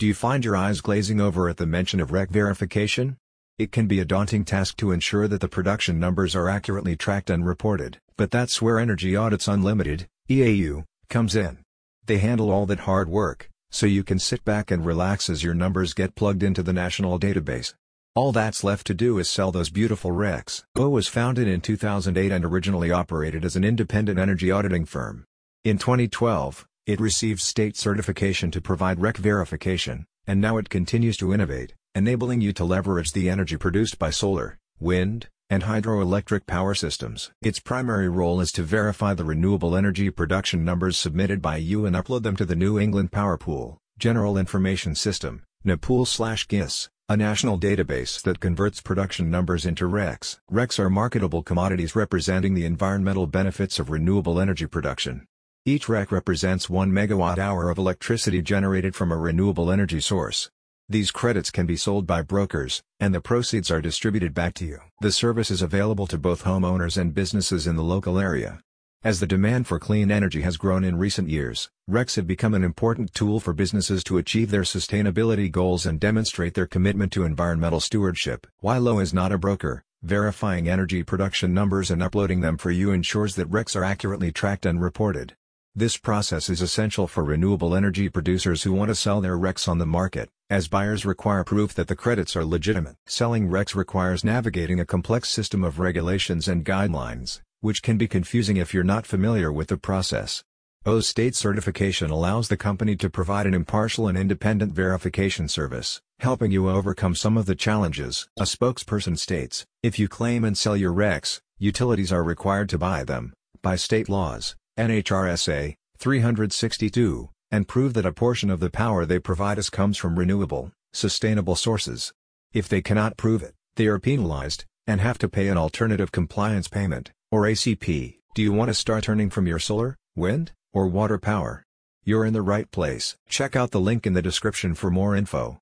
Do you find your eyes glazing over at the mention of REC verification? It can be a daunting task to ensure that the production numbers are accurately tracked and reported, but that's where Energy Audits Unlimited, EAU, comes in. They handle all that hard work, so you can sit back and relax as your numbers get plugged into the national database. All that's left to do is sell those beautiful RECs. O was founded in 2008 and originally operated as an independent energy auditing firm. In 2012, it received state certification to provide REC verification, and now it continues to innovate, enabling you to leverage the energy produced by solar, wind, and hydroelectric power systems. Its primary role is to verify the renewable energy production numbers submitted by you and upload them to the New England Power Pool, General Information System, NEPOOL/GIS, a national database that converts production numbers into RECs. RECs are marketable commodities representing the environmental benefits of renewable energy production. Each REC represents 1 megawatt-hour of electricity generated from a renewable energy source. These credits can be sold by brokers, and the proceeds are distributed back to you. The service is available to both homeowners and businesses in the local area. As the demand for clean energy has grown in recent years, RECs have become an important tool for businesses to achieve their sustainability goals and demonstrate their commitment to environmental stewardship. While O is not a broker, verifying energy production numbers and uploading them for you ensures that RECs are accurately tracked and reported. This process is essential for renewable energy producers who want to sell their RECs on the market, as buyers require proof that the credits are legitimate. Selling RECs requires navigating a complex system of regulations and guidelines, which can be confusing if you're not familiar with the process. O's state certification allows the company to provide an impartial and independent verification service, helping you overcome some of the challenges. A spokesperson states, if you claim and sell your RECs, utilities are required to buy them, by state laws. NHRSA 362, and prove that a portion of the power they provide us comes from renewable, sustainable sources. If they cannot prove it, they are penalized, and have to pay an alternative compliance payment, or ACP. Do you want to start earning from your solar, wind, or water power? You're in the right place. Check out the link in the description for more info.